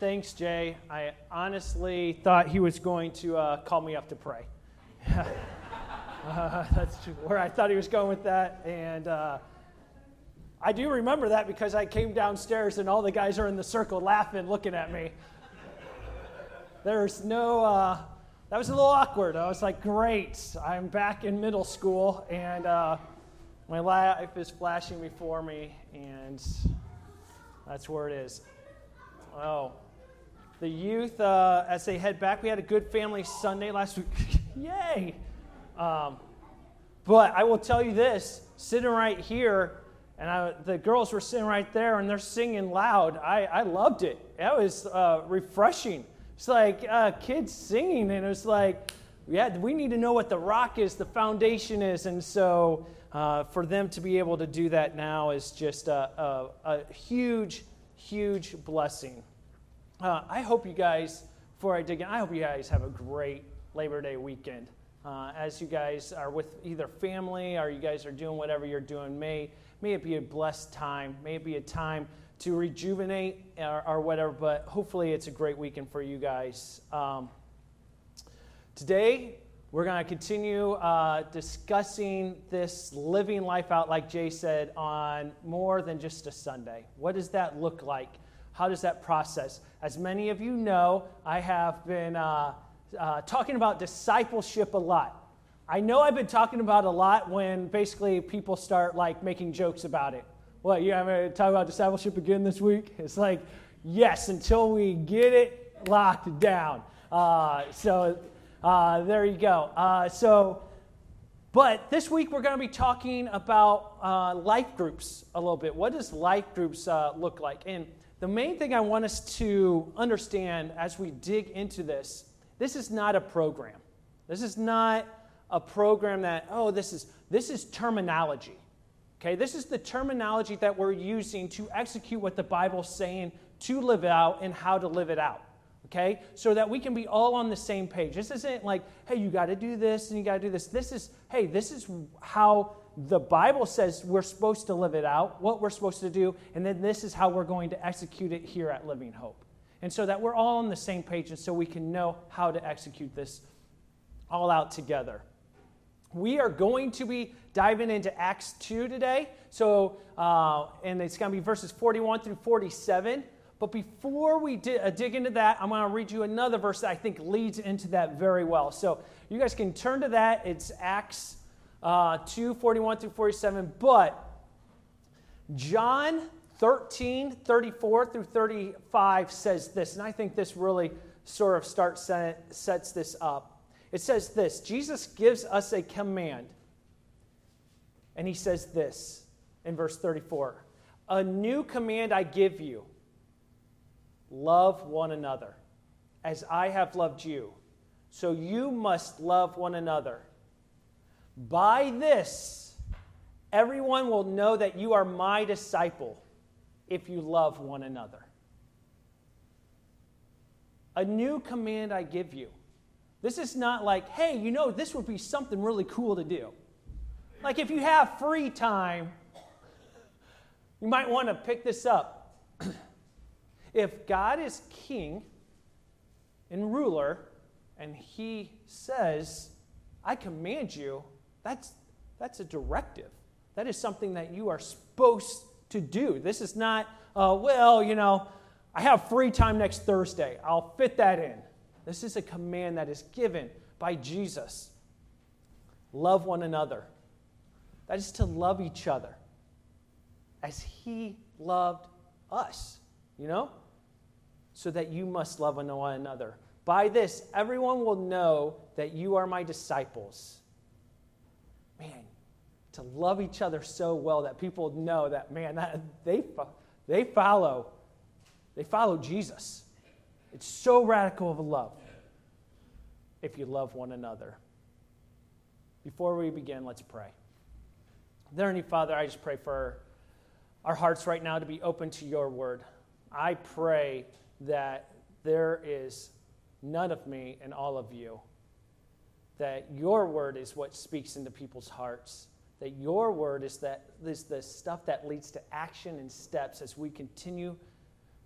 Thanks, Jay. I honestly thought he was going to uh, call me up to pray. uh, that's where I thought he was going with that. And uh, I do remember that because I came downstairs and all the guys are in the circle laughing, looking at me. There's no, uh, that was a little awkward. I was like, great, I'm back in middle school and uh, my life is flashing before me, and that's where it is. Oh, the youth, uh, as they head back, we had a good family Sunday last week. Yay! Um, but I will tell you this sitting right here, and I, the girls were sitting right there and they're singing loud. I, I loved it. That was uh, refreshing. It's like uh, kids singing, and it was like, yeah, we need to know what the rock is, the foundation is. And so uh, for them to be able to do that now is just a, a, a huge, huge blessing. Uh, I hope you guys, before I dig in, I hope you guys have a great Labor Day weekend. Uh, as you guys are with either family or you guys are doing whatever you're doing, may, may it be a blessed time. May it be a time to rejuvenate or, or whatever, but hopefully it's a great weekend for you guys. Um, today, we're going to continue uh, discussing this living life out, like Jay said, on more than just a Sunday. What does that look like? How does that process? As many of you know, I have been uh, uh, talking about discipleship a lot. I know I've been talking about a lot when basically people start like making jokes about it. What, you have to talk about discipleship again this week? It's like, yes, until we get it locked down. Uh, so uh, there you go. Uh, so, but this week we're going to be talking about uh, life groups a little bit. What does life groups uh, look like? And the main thing I want us to understand as we dig into this this is not a program. This is not a program that, oh, this is, this is terminology. Okay, this is the terminology that we're using to execute what the Bible's saying to live out and how to live it out. Okay, so that we can be all on the same page. This isn't like, hey, you got to do this and you got to do this. This is, hey, this is how the Bible says we're supposed to live it out, what we're supposed to do, and then this is how we're going to execute it here at Living Hope. And so that we're all on the same page and so we can know how to execute this all out together. We are going to be diving into Acts 2 today. So, uh, and it's going to be verses 41 through 47. But before we uh, dig into that, I'm going to read you another verse that I think leads into that very well. So you guys can turn to that. It's Acts uh, 2 41 through 47. But John 13 34 through 35 says this, and I think this really sort of starts sets this up. It says this Jesus gives us a command, and he says this in verse 34 A new command I give you love one another as I have loved you. So you must love one another. By this, everyone will know that you are my disciple if you love one another. A new command I give you. This is not like, hey, you know, this would be something really cool to do. Like if you have free time, you might want to pick this up. If God is king and ruler, and he says, I command you, that's, that's a directive. That is something that you are supposed to do. This is not, uh, well, you know, I have free time next Thursday. I'll fit that in. This is a command that is given by Jesus. Love one another. That is to love each other as He loved us, you know? So that you must love one another. By this, everyone will know that you are my disciples. Man, to love each other so well that people know that, man, that, they, they follow, they follow Jesus. It's so radical of a love if you love one another. Before we begin, let's pray. There, any Father, I just pray for our hearts right now to be open to your word. I pray that there is none of me and all of you, that your word is what speaks into people's hearts that your word is, that, is the stuff that leads to action and steps as we continue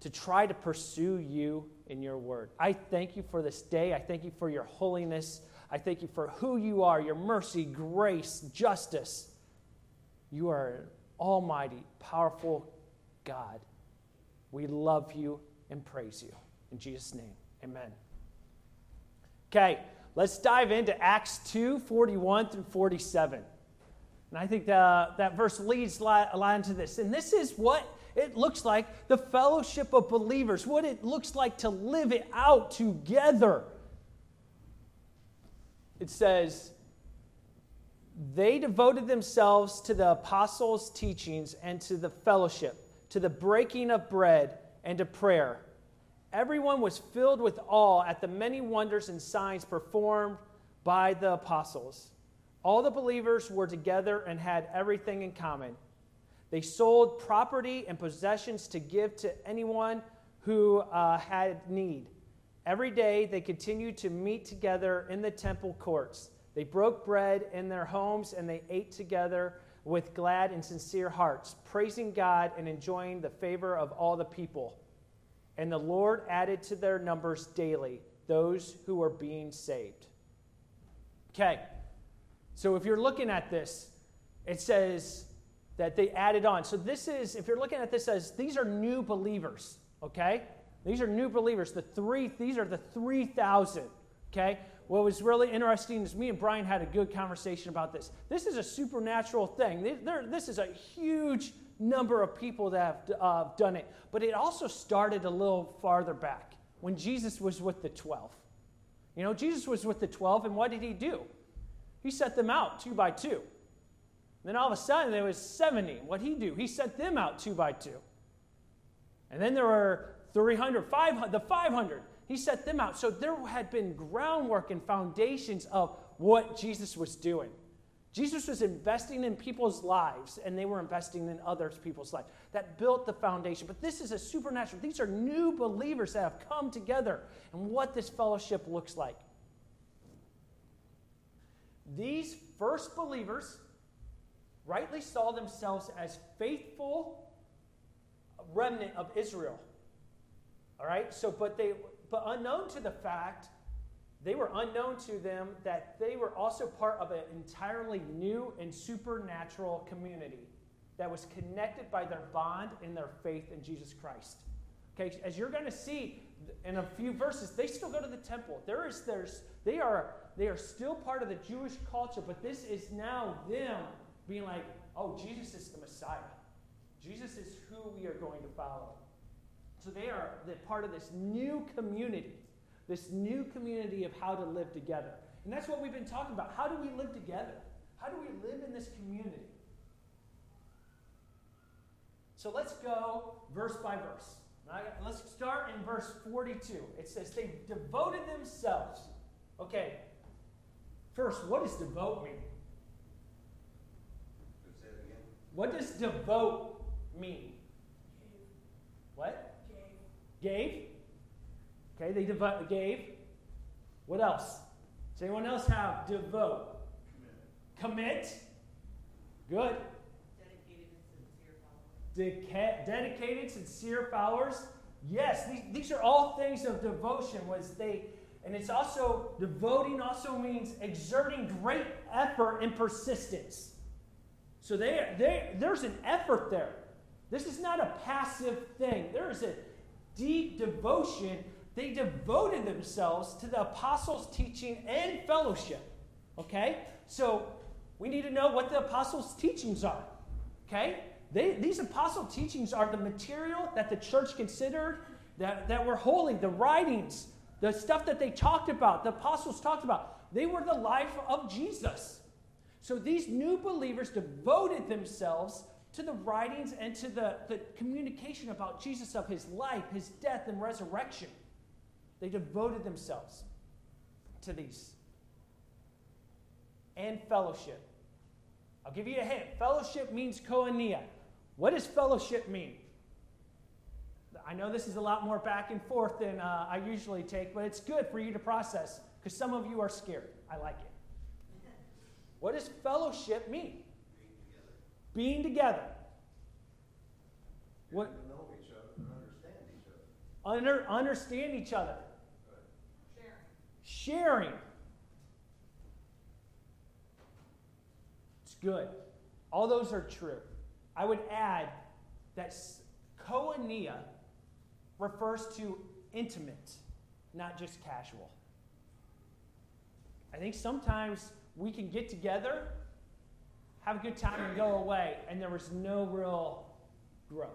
to try to pursue you in your word. I thank you for this day. I thank you for your holiness. I thank you for who you are, your mercy, grace, justice. You are an almighty, powerful God. We love you and praise you. In Jesus' name, amen. Okay, let's dive into Acts 2 41 through 47. And I think the, that verse leads a lot into this. And this is what it looks like the fellowship of believers, what it looks like to live it out together. It says, they devoted themselves to the apostles' teachings and to the fellowship, to the breaking of bread and to prayer. Everyone was filled with awe at the many wonders and signs performed by the apostles. All the believers were together and had everything in common. They sold property and possessions to give to anyone who uh, had need. Every day they continued to meet together in the temple courts. They broke bread in their homes and they ate together with glad and sincere hearts, praising God and enjoying the favor of all the people. And the Lord added to their numbers daily those who were being saved. Okay, so if you're looking at this, it says that they added on. So this is, if you're looking at this as these are new believers, okay? These are new believers. The three, these are the 3,000, okay? What was really interesting is me and Brian had a good conversation about this. This is a supernatural thing. this is a huge number of people that have uh, done it. But it also started a little farther back when Jesus was with the 12. You know, Jesus was with the 12, and what did he do? He set them out two by two. Then all of a sudden there was 70. What he do? He sent them out two by two. And then there were 300, 500, the 500. He set them out. So there had been groundwork and foundations of what Jesus was doing. Jesus was investing in people's lives, and they were investing in other people's lives. That built the foundation. But this is a supernatural. These are new believers that have come together, and what this fellowship looks like. These first believers rightly saw themselves as faithful remnant of Israel. All right? So, but they, but unknown to the fact they were unknown to them that they were also part of an entirely new and supernatural community that was connected by their bond in their faith in Jesus Christ. Okay, as you're going to see in a few verses, they still go to the temple. There is there's they are they are still part of the Jewish culture, but this is now them being like, oh, Jesus is the Messiah. Jesus is who we are going to follow. So they are the part of this new community this new community of how to live together. And that's what we've been talking about. How do we live together? How do we live in this community? So let's go verse by verse. Right? Let's start in verse 42. It says, They devoted themselves. Okay, first, what does devote mean? What does devote mean? What? Gave. Okay, they devote, gave. What else? Does anyone else have devote? Commit. Good. Dedicated sincere followers. dedicated, sincere followers. Yes, these, these are all things of devotion. Was they, and it's also devoting also means exerting great effort and persistence. So they, they, there's an effort there. This is not a passive thing. There is a deep devotion they devoted themselves to the apostles' teaching and fellowship. Okay? So we need to know what the apostles' teachings are. Okay? They, these apostle teachings are the material that the church considered that, that were holy, the writings, the stuff that they talked about, the apostles talked about. They were the life of Jesus. So these new believers devoted themselves to the writings and to the, the communication about Jesus of his life, his death, and resurrection. They devoted themselves to these. And fellowship. I'll give you a hint. Fellowship means koinonia. What does fellowship mean? I know this is a lot more back and forth than uh, I usually take, but it's good for you to process because some of you are scared. I like it. What does fellowship mean? Being together. Being together. What? Under, understand each other. Under, Understand each other. Sharing. Sharing. It's good. All those are true. I would add that koinonia refers to intimate, not just casual. I think sometimes we can get together, have a good time, and go away, and there was no real growth.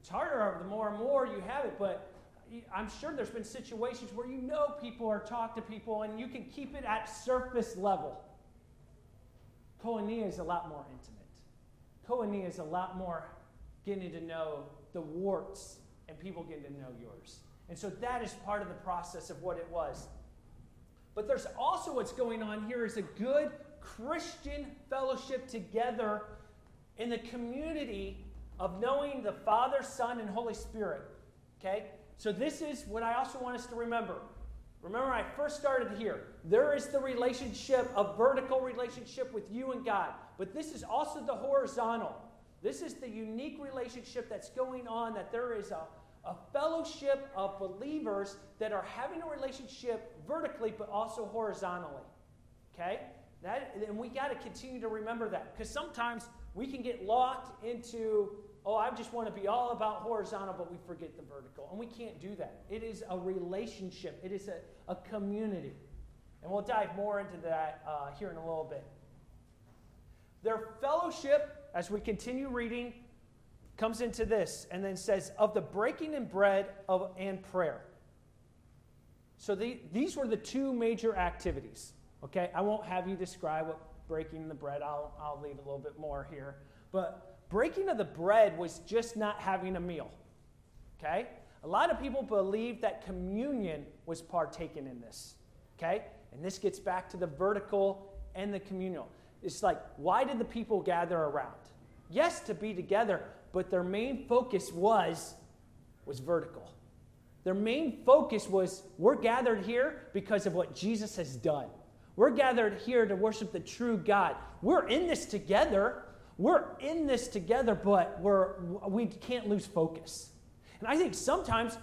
It's harder the more and more you have it, but I'm sure there's been situations where you know people or talk to people and you can keep it at surface level. Koinonia is a lot more intimate. Koinonia is a lot more getting to know the warts and people getting to know yours. And so that is part of the process of what it was. But there's also what's going on here is a good Christian fellowship together in the community of knowing the Father, Son, and Holy Spirit. Okay? So this is what I also want us to remember. Remember, I first started here. There is the relationship, a vertical relationship with you and God, but this is also the horizontal. This is the unique relationship that's going on, that there is a, a fellowship of believers that are having a relationship vertically, but also horizontally. Okay? That, and we got to continue to remember that because sometimes we can get locked into oh, I just want to be all about horizontal, but we forget the vertical. And we can't do that. It is a relationship, it is a, a community. And we'll dive more into that uh, here in a little bit. Their fellowship, as we continue reading, comes into this and then says, of the breaking in bread of, and prayer. So the, these were the two major activities. Okay, I won't have you describe what breaking the bread. I'll, I'll leave a little bit more here. But breaking of the bread was just not having a meal. Okay? A lot of people believe that communion was partaken in this. Okay? And this gets back to the vertical and the communal. It's like, why did the people gather around? Yes, to be together, but their main focus was was vertical. Their main focus was we're gathered here because of what Jesus has done. We're gathered here to worship the true God. We're in this together, we're in this together, but we're, we can't lose focus. And I think sometimes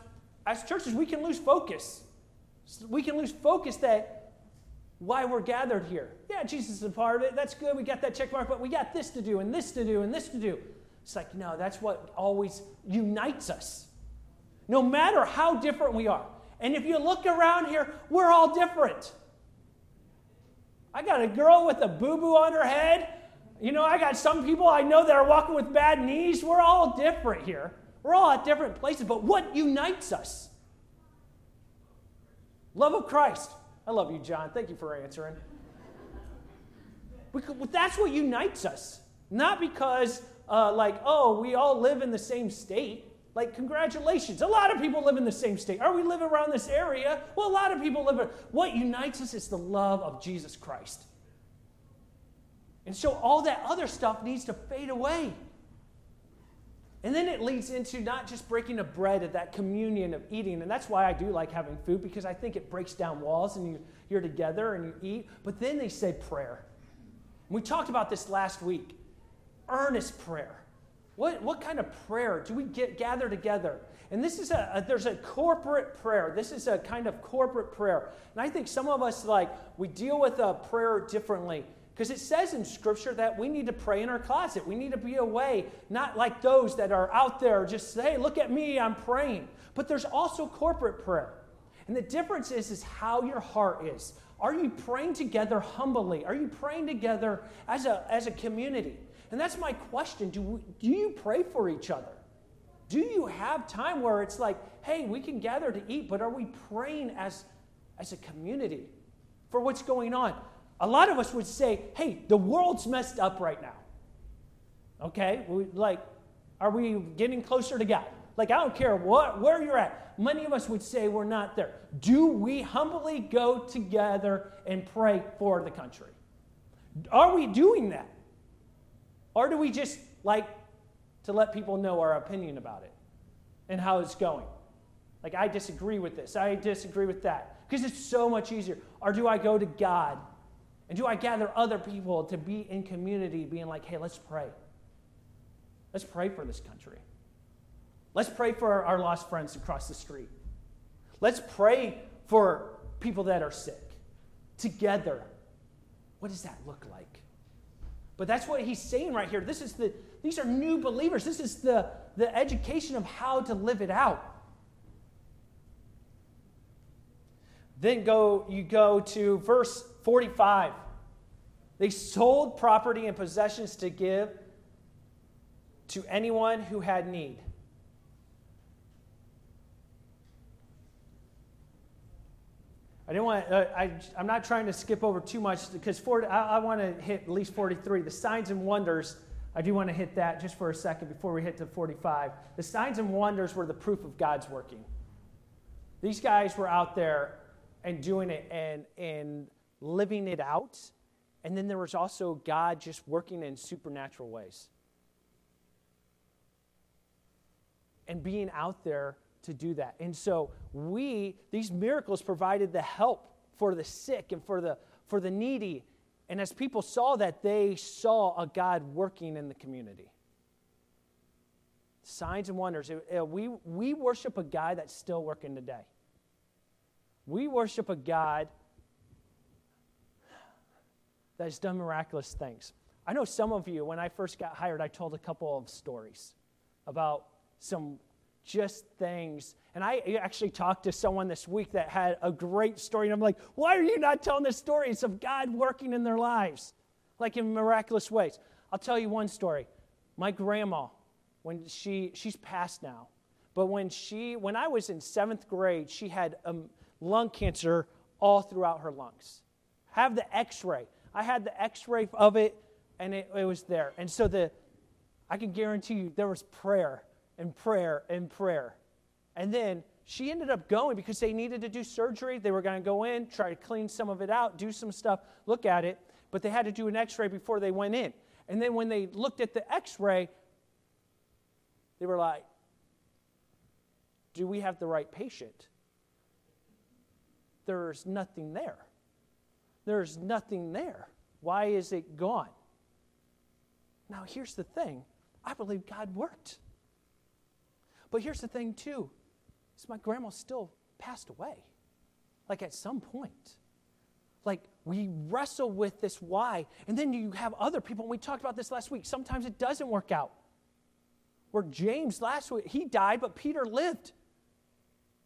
as churches, we can lose focus. We can lose focus that why we're gathered here. Yeah, Jesus is a part of it. That's good. We got that check mark, but we got this to do and this to do and this to do. It's like, no, that's what always unites us. No matter how different we are. And if you look around here, we're all different. I got a girl with a boo boo on her head you know, I got some people I know that are walking with bad knees. We're all different here. We're all at different places, but what unites us? Love of Christ. I love you, John. Thank you for answering. That's what unites us. Not because, uh, like, oh, we all live in the same state. Like, congratulations. A lot of people live in the same state. Are we live around this area? Well, a lot of people live. What unites us is the love of Jesus Christ. And so all that other stuff needs to fade away. And then it leads into not just breaking of bread at that communion of eating. And that's why I do like having food because I think it breaks down walls and you, you're together and you eat. But then they say prayer. And we talked about this last week earnest prayer. What, what kind of prayer do we get gather together? And this is a, a, there's a corporate prayer. This is a kind of corporate prayer. And I think some of us like we deal with a prayer differently. Because it says in Scripture that we need to pray in our closet. We need to be away, not like those that are out there just say, hey, look at me, I'm praying. But there's also corporate prayer. And the difference is, is how your heart is. Are you praying together humbly? Are you praying together as a, as a community? And that's my question. Do, we, do you pray for each other? Do you have time where it's like, hey, we can gather to eat, but are we praying as, as a community for what's going on? a lot of us would say, hey, the world's messed up right now. Okay? We, like, are we getting closer to God? Like, I don't care what, where you're at. Many of us would say we're not there. Do we humbly go together and pray for the country? Are we doing that? Or do we just like to let people know our opinion about it and how it's going? Like, I disagree with this, I disagree with that. Because it's so much easier. Or do I go to God and do I gather other people to be in community, being like, hey, let's pray? Let's pray for this country. Let's pray for our, lost friends across the street. Let's pray for people that are sick together. What does that look like? But that's what he's saying right here. This is the, these are new believers. This is the, the education of how to live it out. Then go, you go to verse 45. They sold property and possessions to give to anyone who had need. I didn't want. Uh, I, I'm not trying to skip over too much because 40, I, I want to hit at least 43. The signs and wonders. I do want to hit that just for a second before we hit to 45. The signs and wonders were the proof of God's working. These guys were out there and doing it and, and living it out. And then there was also God just working in supernatural ways. And being out there to do that. And so we, these miracles provided the help for the sick and for the, for the needy. And as people saw that, they saw a God working in the community. Signs and wonders. We, we worship a God that's still working today. We worship a God that has done miraculous things. I know some of you, when I first got hired, I told a couple of stories about some just things. And I actually talked to someone this week that had a great story, and I'm like, why are you not telling the stories of God working in their lives, like in miraculous ways? I'll tell you one story. My grandma, when she she's passed now, but when she when I was in seventh grade, she had um, lung cancer all throughout her lungs. Have the X-ray. I had the X-ray of it, and it, it was there. And so the I can guarantee you there was prayer and prayer and prayer. And then she ended up going because they needed to do surgery. They were going to go in, try to clean some of it out, do some stuff, look at it, but they had to do an x ray before they went in. And then when they looked at the x ray, they were like, Do we have the right patient? There's nothing there. There's nothing there. Why is it gone? Now, here's the thing I believe God worked. But here's the thing, too is my grandma still passed away. Like at some point. Like we wrestle with this why. And then you have other people, and we talked about this last week. Sometimes it doesn't work out. Where James last week, he died, but Peter lived.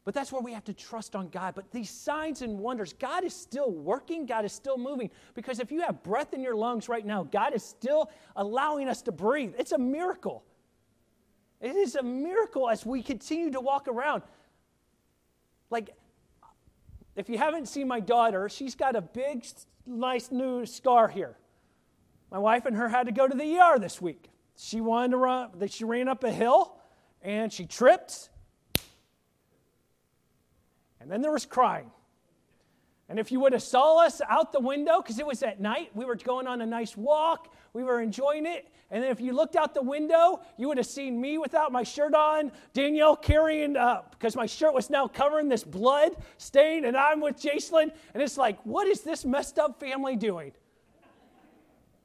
But that's where we have to trust on God. But these signs and wonders, God is still working, God is still moving. Because if you have breath in your lungs right now, God is still allowing us to breathe. It's a miracle. It is a miracle as we continue to walk around. Like, if you haven't seen my daughter, she's got a big, nice new scar here. My wife and her had to go to the ER this week. She wanted to run, she ran up a hill and she tripped. And then there was crying. And if you would have saw us out the window, because it was at night, we were going on a nice walk, we were enjoying it, and then if you looked out the window, you would have seen me without my shirt on, Danielle carrying, up because my shirt was now covering this blood stain, and I'm with Jacelyn. And it's like, what is this messed up family doing?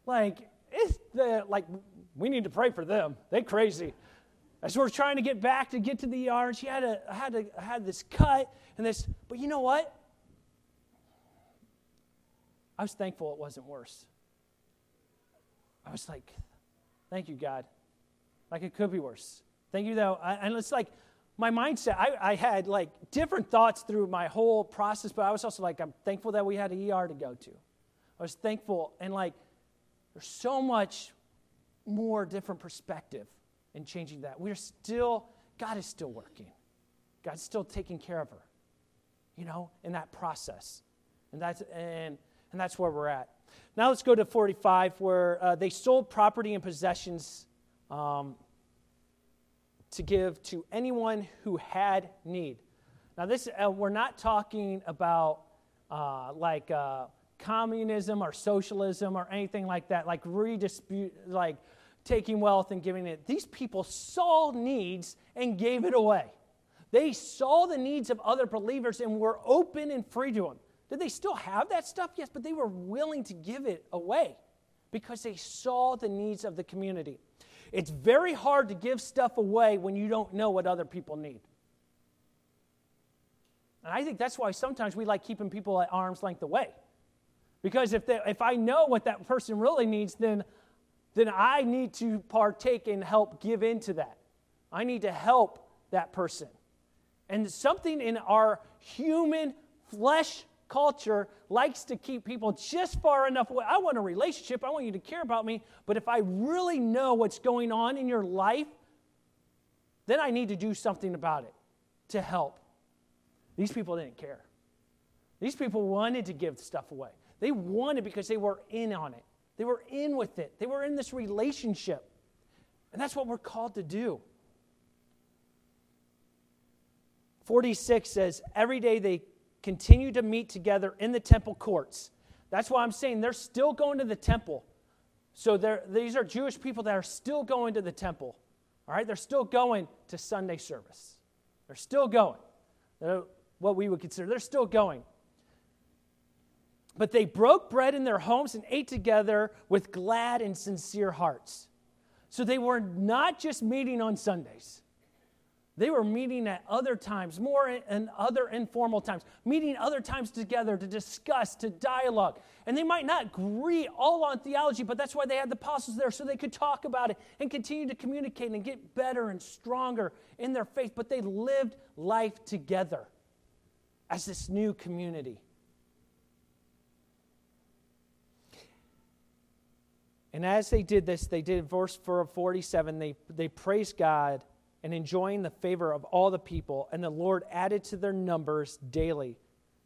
Like, it's the, like, we need to pray for them. They crazy. As we're trying to get back to get to the ER, she had, a, had, a, had this cut and this, but you know what? I was thankful it wasn't worse. I was like, Thank you, God. Like it could be worse. Thank you, though. and it's like my mindset, I, I, had like different thoughts through my whole process, but I was also like, I'm thankful that we had an ER to go to. I was thankful, and like, there's so much more different perspective in changing that. We're still, God is still working. God's still taking care of her, you know, in that process. And that's, and, and that's where we're at. Now let's go to 45, where uh, they sold property and possessions um, to give to anyone who had need. Now, this uh, we're not talking about uh, like uh, communism or socialism or anything like that, like redispute, like taking wealth and giving it. These people saw needs and gave it away. They saw the needs of other believers and were open and free to them. Did they still have that stuff? Yes, but they were willing to give it away because they saw the needs of the community. It's very hard to give stuff away when you don't know what other people need. And I think that's why sometimes we like keeping people at arm's length away. Because if, they, if I know what that person really needs, then, then I need to partake and help give into that. I need to help that person. And something in our human flesh culture likes to keep people just far enough away. I want a relationship. I want you to care about me. But if I really know what's going on in your life, then I need to do something about it to help. These people didn't care. These people wanted to give stuff away. They wanted because they were in on it. They were in with it. They were in this relationship. And that's what we're called to do. 46 says, Every day they continue to meet together in the temple courts. That's why I'm saying they're still going to the temple. So these are Jewish people that are still going to the temple. All right? They're still going to Sunday service. They're still going. They're what we would consider, they're still going. But they broke bread in their homes and ate together with glad and sincere hearts. So they were not just meeting on Sundays. They were meeting at other times, more and other informal times, meeting other times together to discuss, to dialogue. And they might not agree all on theology, but that's why they had the apostles there so they could talk about it and continue to communicate and get better and stronger in their faith. But they lived life together as this new community. And as they did this, they did verse 47, they, they praised God and enjoying the favor of all the people, and the Lord added to their numbers daily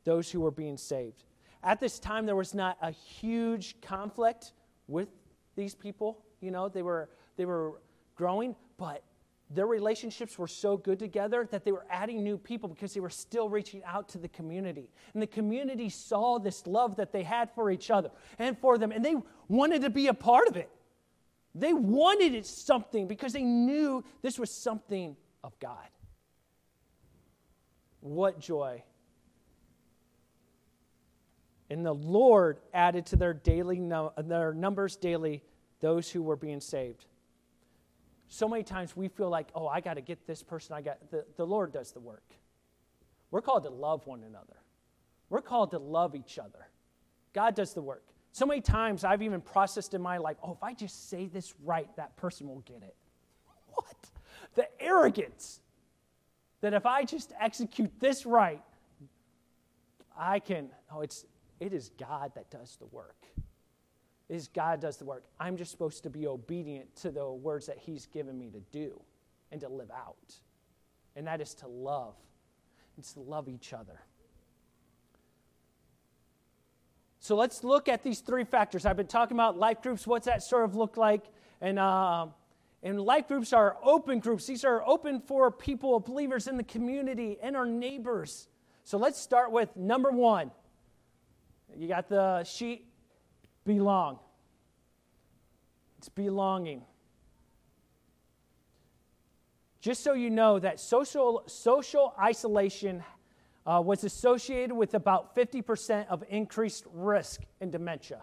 those who were being saved. At this time, there was not a huge conflict with these people. You know, they were, they were growing, but their relationships were so good together that they were adding new people because they were still reaching out to the community. And the community saw this love that they had for each other and for them, and they wanted to be a part of it. They wanted it something because they knew this was something of God. What joy. And the Lord added to their daily uh, their numbers daily those who were being saved so many times we feel like, oh, I got to get this person. I got the, the Lord does the work. We're called to love one another. We're called to love each other. God does the work. So many times I've even processed in my life, oh, if I just say this right, that person will get it. What? The arrogance that if I just execute this right, I can, oh, it's, it is God that does the work is God does the work. I'm just supposed to be obedient to the words that He's given me to do and to live out. And that is to love. It's to love each other. So let's look at these three factors. I've been talking about life groups. What's that sort of look like? And, uh, and life groups are open groups. These are open for people, believers in the community, and our neighbors. So let's start with number one. You got the sheet belong. It's belonging. Just so you know that social, social isolation uh, was associated with about 50% of increased risk in dementia.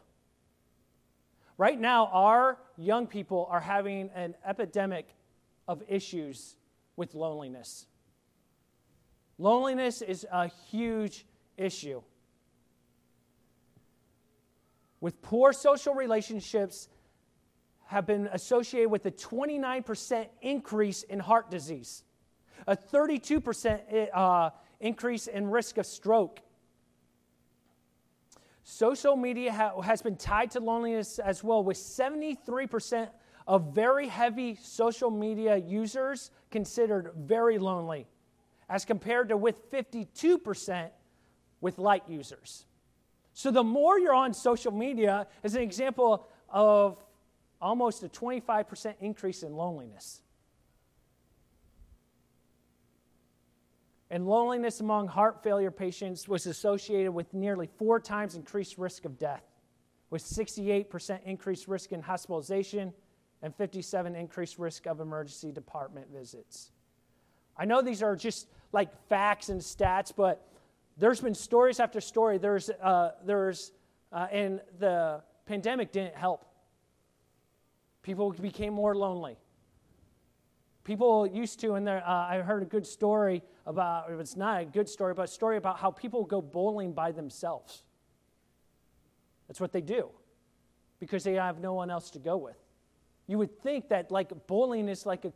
Right now, our young people are having an epidemic of issues with loneliness. Loneliness is a huge issue with poor social relationships have been associated with a 29% increase in heart disease, a 32% uh, increase in risk of stroke. Social media ha- has been tied to loneliness as well, with 73% of very heavy social media users considered very lonely, as compared to with 52% with light users. So the more you're on social media is an example of almost a 25% increase in loneliness. And loneliness among heart failure patients was associated with nearly four times increased risk of death, with 68% increased risk in hospitalization and 57 increased risk of emergency department visits. I know these are just like facts and stats, but there's been stories after story. There's, uh, there's, uh, and the pandemic didn't help. People became more lonely. People used to, and uh, I heard a good story about, it's not a good story, but a story about how people go bowling by themselves. That's what they do because they have no one else to go with. You would think that like bowling is like a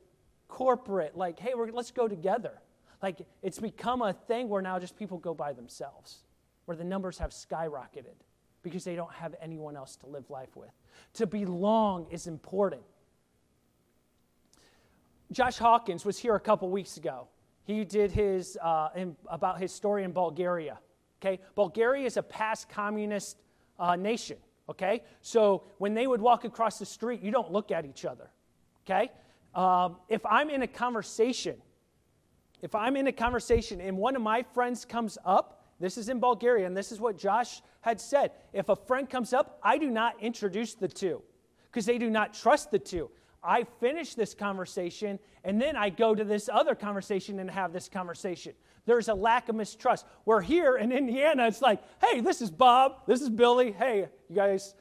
corporate, like, hey, let's go together. Like it's become a thing where now just people go by themselves, where the numbers have skyrocketed because they don't have anyone else to live life with. To belong is important. Josh Hawkins was here a couple weeks ago. He did his uh, in, about his story in Bulgaria. Okay, Bulgaria is a past communist uh, nation. Okay, so when they would walk across the street, you don't look at each other. Okay, um, if I'm in a conversation, if I'm in a conversation and one of my friends comes up, this is in Bulgaria, and this is what Josh had said. If a friend comes up, I do not introduce the two because they do not trust the two. I finish this conversation and then I go to this other conversation and have this conversation. There's a lack of mistrust. Where here in Indiana, it's like, hey, this is Bob, this is Billy, hey, you guys,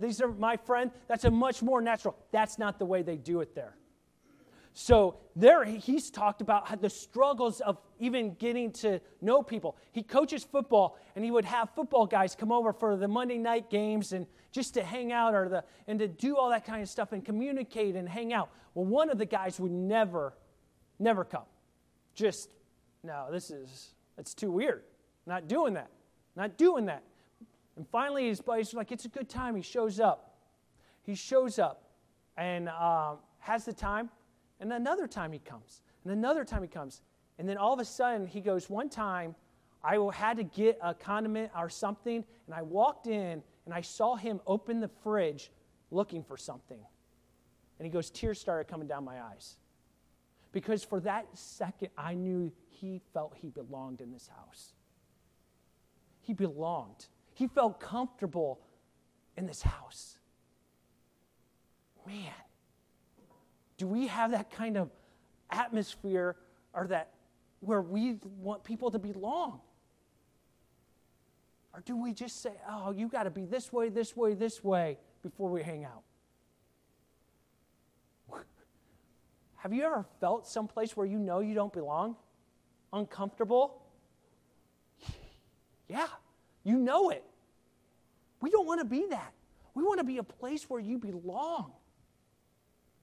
these are my friend. That's a much more natural. That's not the way they do it there. So there he's talked about the struggles of even getting to know people. He coaches football and he would have football guys come over for the Monday night games and just to hang out or the and to do all that kind of stuff and communicate and hang out. Well, one of the guys would never never come. Just no, this is it's too weird. Not doing that. Not doing that. And finally his like, it's a good time. He shows up. He shows up and um, has the time and another time he comes. And another time he comes. And then all of a sudden he goes, One time I had to get a condiment or something. And I walked in and I saw him open the fridge looking for something. And he goes, Tears started coming down my eyes. Because for that second, I knew he felt he belonged in this house. He belonged. He felt comfortable in this house. Man, do we have that kind of atmosphere or that where we want people to belong? Or do we just say, oh, you got to be this way, this way, this way before we hang out? Have you ever felt someplace where you know you don't belong? Uncomfortable? Yeah, you know it. We don't want to be that. We want to be a place where you belong.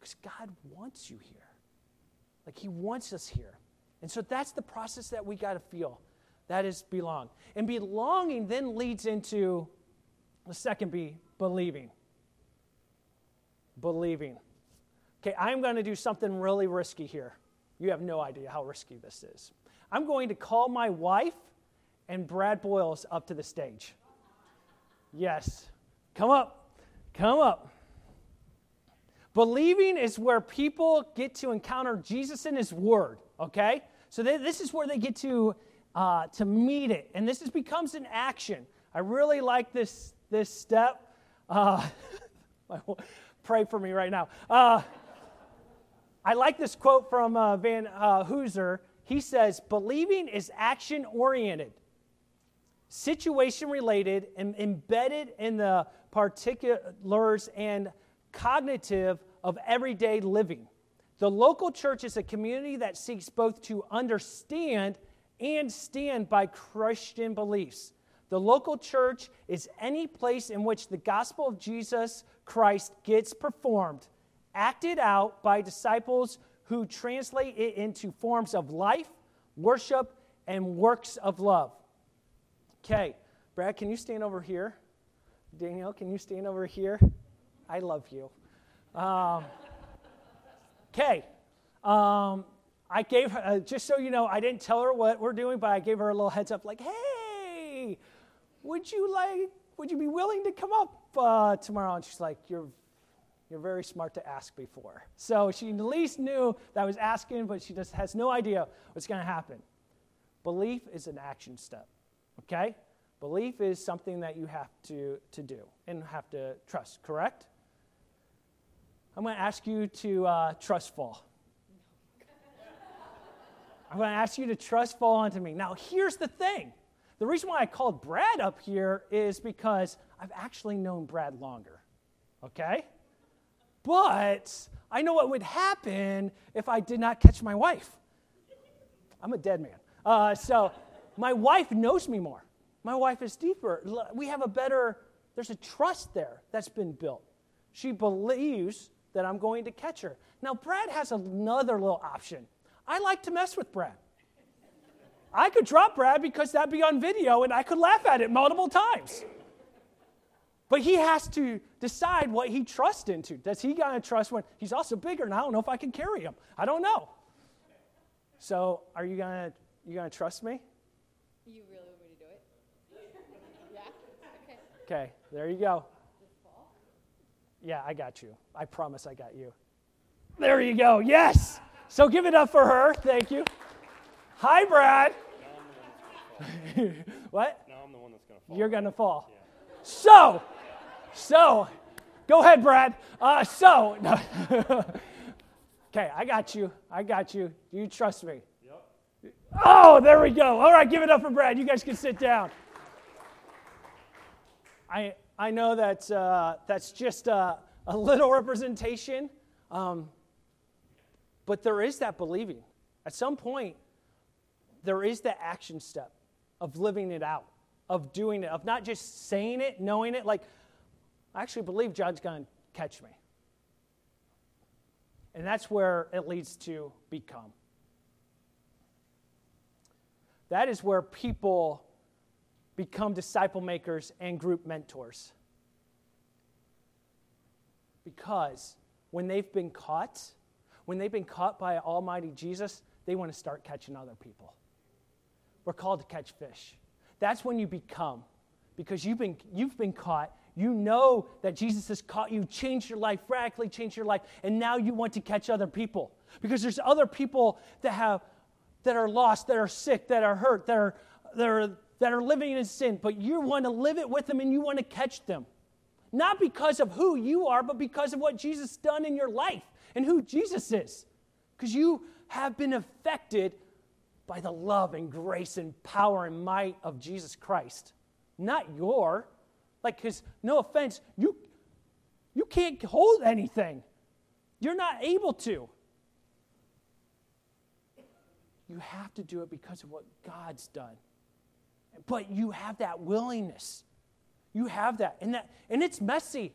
Because God wants you here. Like He wants us here. And so that's the process that we got to feel. That is belong. And belonging then leads into the second B, believing. Believing. Okay, I'm going to do something really risky here. You have no idea how risky this is. I'm going to call my wife and Brad Boyles up to the stage. Yes. Come up. Come up. Believing is where people get to encounter Jesus and His Word, okay? So they, this is where they get to, uh, to meet it, and this is, becomes an action. I really like this, this step. Uh, pray for me right now. Uh, I like this quote from uh, Van uh, Hoozer. He says, Believing is action oriented, situation related, and embedded in the particulars and cognitive of everyday living. The local church is a community that seeks both to understand and stand by Christian beliefs. The local church is any place in which the gospel of Jesus Christ gets performed, acted out by disciples who translate it into forms of life, worship, and works of love. Okay, Brad, can you stand over here? Danielle, can you stand over here? I love you. Okay. Um, um, I gave her, uh, just so you know, I didn't tell her what we're doing, but I gave her a little heads up like, hey, would you like, would you be willing to come up uh, tomorrow? And she's like, you're, you're very smart to ask before. So she at least knew that I was asking, but she just has no idea what's going to happen. Belief is an action step, okay? Belief is something that you have to, to do and have to trust, correct? I'm going to ask you to uh, trust fall. I'm going to ask you to trust fall onto me. Now, here's the thing the reason why I called Brad up here is because I've actually known Brad longer. Okay? But I know what would happen if I did not catch my wife. I'm a dead man. Uh, so my wife knows me more. My wife is deeper. We have a better, there's a trust there that's been built. She believes that I'm going to catch her. Now, Brad has another little option. I like to mess with Brad. I could drop Brad because that'd be on video and I could laugh at it multiple times. But he has to decide what he trusts into. Does he gonna trust when he's also bigger and I don't know if I can carry him? I don't know. So are you gonna you gonna trust me? You really want me to do it? yeah. Okay. Okay, there you go. Yeah, I got you. I promise I got you. There you go. Yes. So give it up for her. Thank you. Hi, Brad. what? Now I'm the one that's going to fall. You're going to fall. Yeah. So, so, go ahead, Brad. Uh, so, okay, I got you. I got you. You trust me. Yep. Oh, there we go. All right, give it up for Brad. You guys can sit down. I, I know that uh, that's just a, a little representation, um, but there is that believing. At some point, there is that action step of living it out, of doing it, of not just saying it, knowing it. Like, I actually believe God's going to catch me. And that's where it leads to become. That is where people become disciple makers and group mentors. Because when they've been caught, when they've been caught by Almighty Jesus, they want to start catching other people. We're called to catch fish. That's when you become, because you've been, you've been caught. You know that Jesus has caught you, changed your life, radically changed your life, and now you want to catch other people. Because there's other people that have that are lost, that are sick, that are hurt, that are, that are, that are living in sin, but you want to live it with them and you want to catch them. Not because of who you are, but because of what Jesus done in your life and who Jesus is. Because you have been affected by the love and grace and power and might of Jesus Christ. Not your. Like, because no offense, you, you can't hold anything. You're not able to. You have to do it because of what God's done. But you have that willingness. You have that. And, that, and it's messy.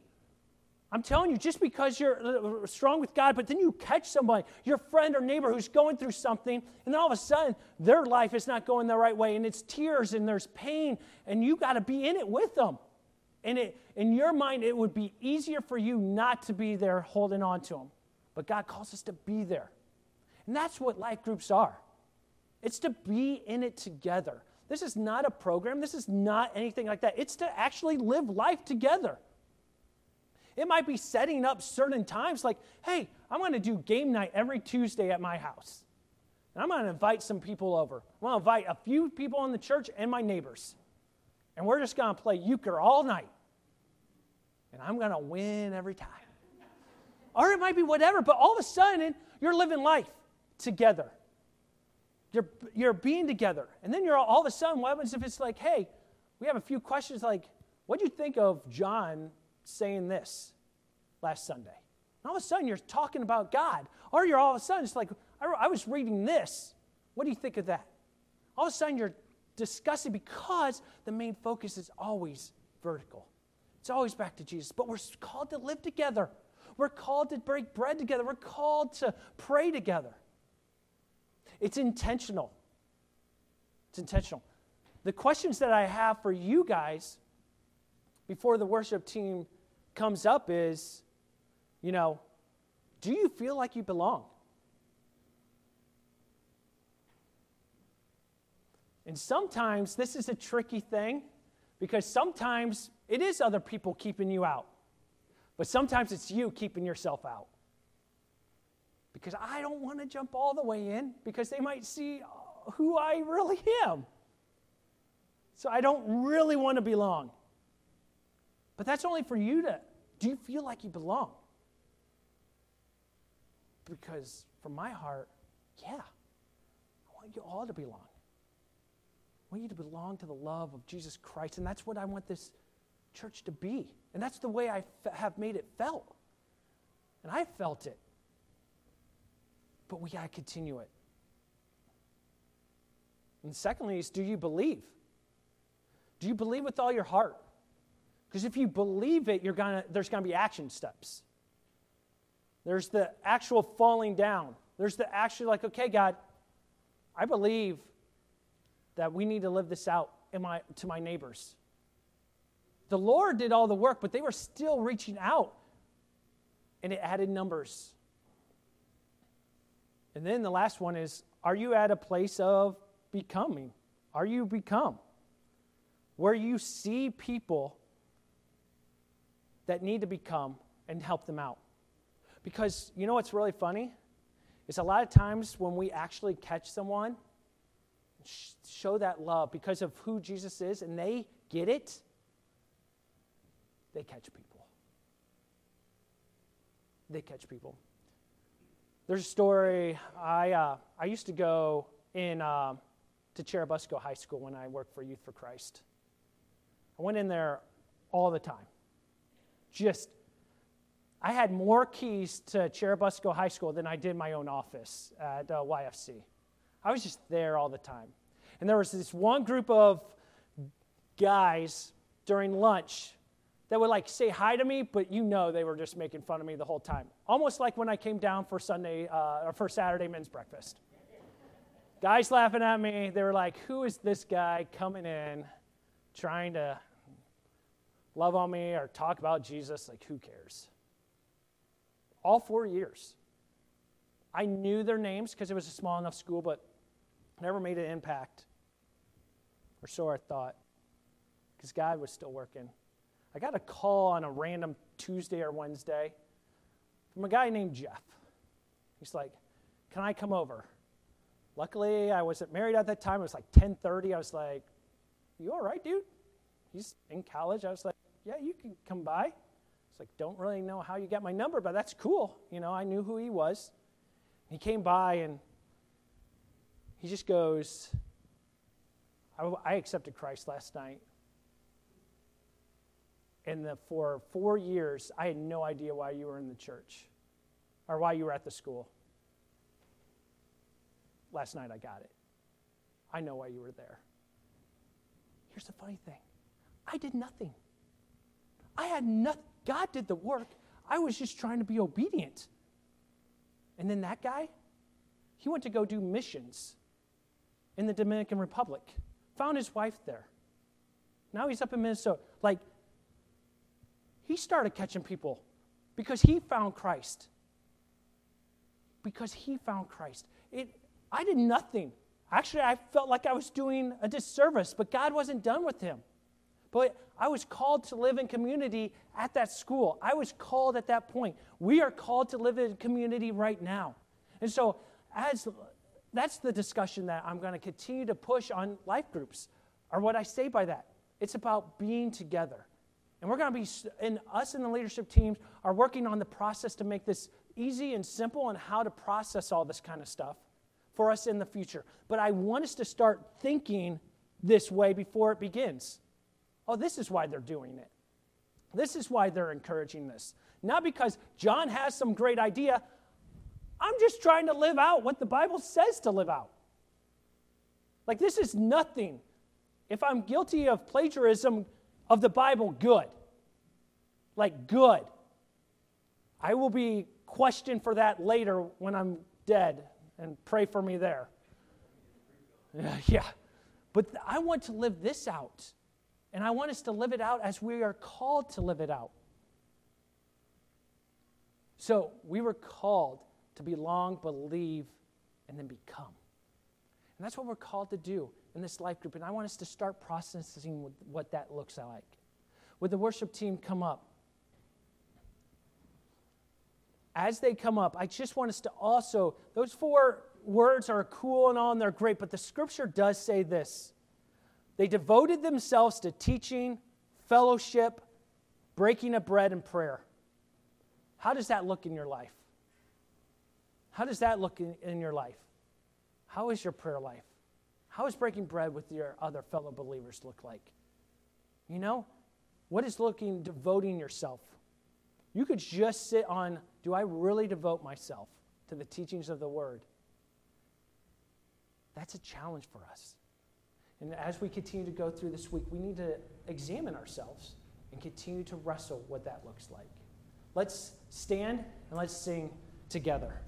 I'm telling you, just because you're uh, strong with God, but then you catch somebody, your friend or neighbor who's going through something, and then all of a sudden their life is not going the right way, and it's tears and there's pain, and you got to be in it with them. And it, in your mind, it would be easier for you not to be there holding on to them. But God calls us to be there. And that's what life groups are it's to be in it together. This is not a program, this is not anything like that. It's to actually live life together. It might be setting up certain times like, hey, I'm going to do game night every Tuesday at my house. And I'm going to invite some people over. I'm going to invite a few people in the church and my neighbors. And we're just going to play euchre all night. And I'm going to win every time. Or it might be whatever, but all of a sudden, you're living life together. You're, you're being together. And then you're all, all of a sudden, what happens if it's like, hey, we have a few questions like, what do you think of John saying this last Sunday. And all of a sudden, you're talking about God. Or you're all of a sudden, it's like, I, I was reading this. What do you think of that? All of a sudden, you're discussing because the main focus is always vertical. It's always back to Jesus. But we're called to live together. We're called to break bread together. We're called to pray together. It's intentional. It's intentional. The questions that I have for you guys before the worship team comes up is, you know, do you feel like you belong? And sometimes this is a tricky thing because sometimes it is other people keeping you out, but sometimes it's you keeping yourself out. Because I don't want to jump all the way in because they might see who I really am. So I don't really want to belong. But that's only for you to do you feel like you belong? Because from my heart, yeah, I want you all to belong. I want you to belong to the love of Jesus Christ, and that's what I want this church to be. And that's the way I have made it felt. And I felt it. But we got to continue it. And secondly, is do you believe? Do you believe with all your heart? Because if you believe it, you're gonna, there's going to be action steps. There's the actual falling down. There's the actually, like, okay, God, I believe that we need to live this out in my, to my neighbors. The Lord did all the work, but they were still reaching out, and it added numbers. And then the last one is Are you at a place of becoming? Are you become? Where you see people that need to become and help them out. Because you know what's really funny? Is a lot of times when we actually catch someone, show that love because of who Jesus is, and they get it, they catch people. They catch people. There's a story. I, uh, I used to go in uh, to Churubusco High School when I worked for Youth for Christ. I went in there all the time. Just, I had more keys to Churubusco High School than I did my own office at uh, YFC. I was just there all the time. And there was this one group of guys during lunch that would like say hi to me, but you know they were just making fun of me the whole time. Almost like when I came down for Sunday uh, or for Saturday men's breakfast. Guys laughing at me. They were like, "Who is this guy coming in, trying to love on me or talk about Jesus? Like, who cares?" All four years. I knew their names because it was a small enough school, but never made an impact. Or so I thought, because God was still working. I got a call on a random Tuesday or Wednesday from a guy named Jeff. He's like, "Can I come over?" Luckily, I wasn't married at that time. It was like 10:30. I was like, "You all right, dude?" He's in college. I was like, "Yeah, you can come by." It's like, "Don't really know how you got my number, but that's cool." You know, I knew who he was. He came by and he just goes, I, I accepted Christ last night. And the, for four years, I had no idea why you were in the church or why you were at the school. Last night, I got it. I know why you were there. Here's the funny thing I did nothing. I had nothing. God did the work. I was just trying to be obedient. And then that guy, he went to go do missions in the Dominican Republic, found his wife there. Now he's up in Minnesota. Like, he started catching people because he found Christ. Because he found Christ. It, I did nothing. Actually, I felt like I was doing a disservice, but God wasn't done with him. But I was called to live in community at that school. I was called at that point. We are called to live in community right now. And so, as that's the discussion that I'm going to continue to push on life groups, or what I say by that. It's about being together. And we're going to be, and us and the leadership teams are working on the process to make this easy and simple on how to process all this kind of stuff for us in the future. But I want us to start thinking this way before it begins. Oh, this is why they're doing it. This is why they're encouraging this. Not because John has some great idea. I'm just trying to live out what the Bible says to live out. Like, this is nothing. If I'm guilty of plagiarism of the Bible, good. Like, good. I will be questioned for that later when I'm dead, and pray for me there. Yeah. But I want to live this out. And I want us to live it out as we are called to live it out. So we were called to belong, believe, and then become. And that's what we're called to do in this life group. And I want us to start processing what that looks like. Would the worship team come up? As they come up, I just want us to also, those four words are cool and all, and they're great, but the scripture does say this. They devoted themselves to teaching, fellowship, breaking of bread, and prayer. How does that look in your life? How does that look in, in your life? How is your prayer life? How is breaking bread with your other fellow believers look like? You know, what is looking, devoting yourself? You could just sit on Do I really devote myself to the teachings of the Word? That's a challenge for us. And as we continue to go through this week, we need to examine ourselves and continue to wrestle what that looks like. Let's stand and let's sing together.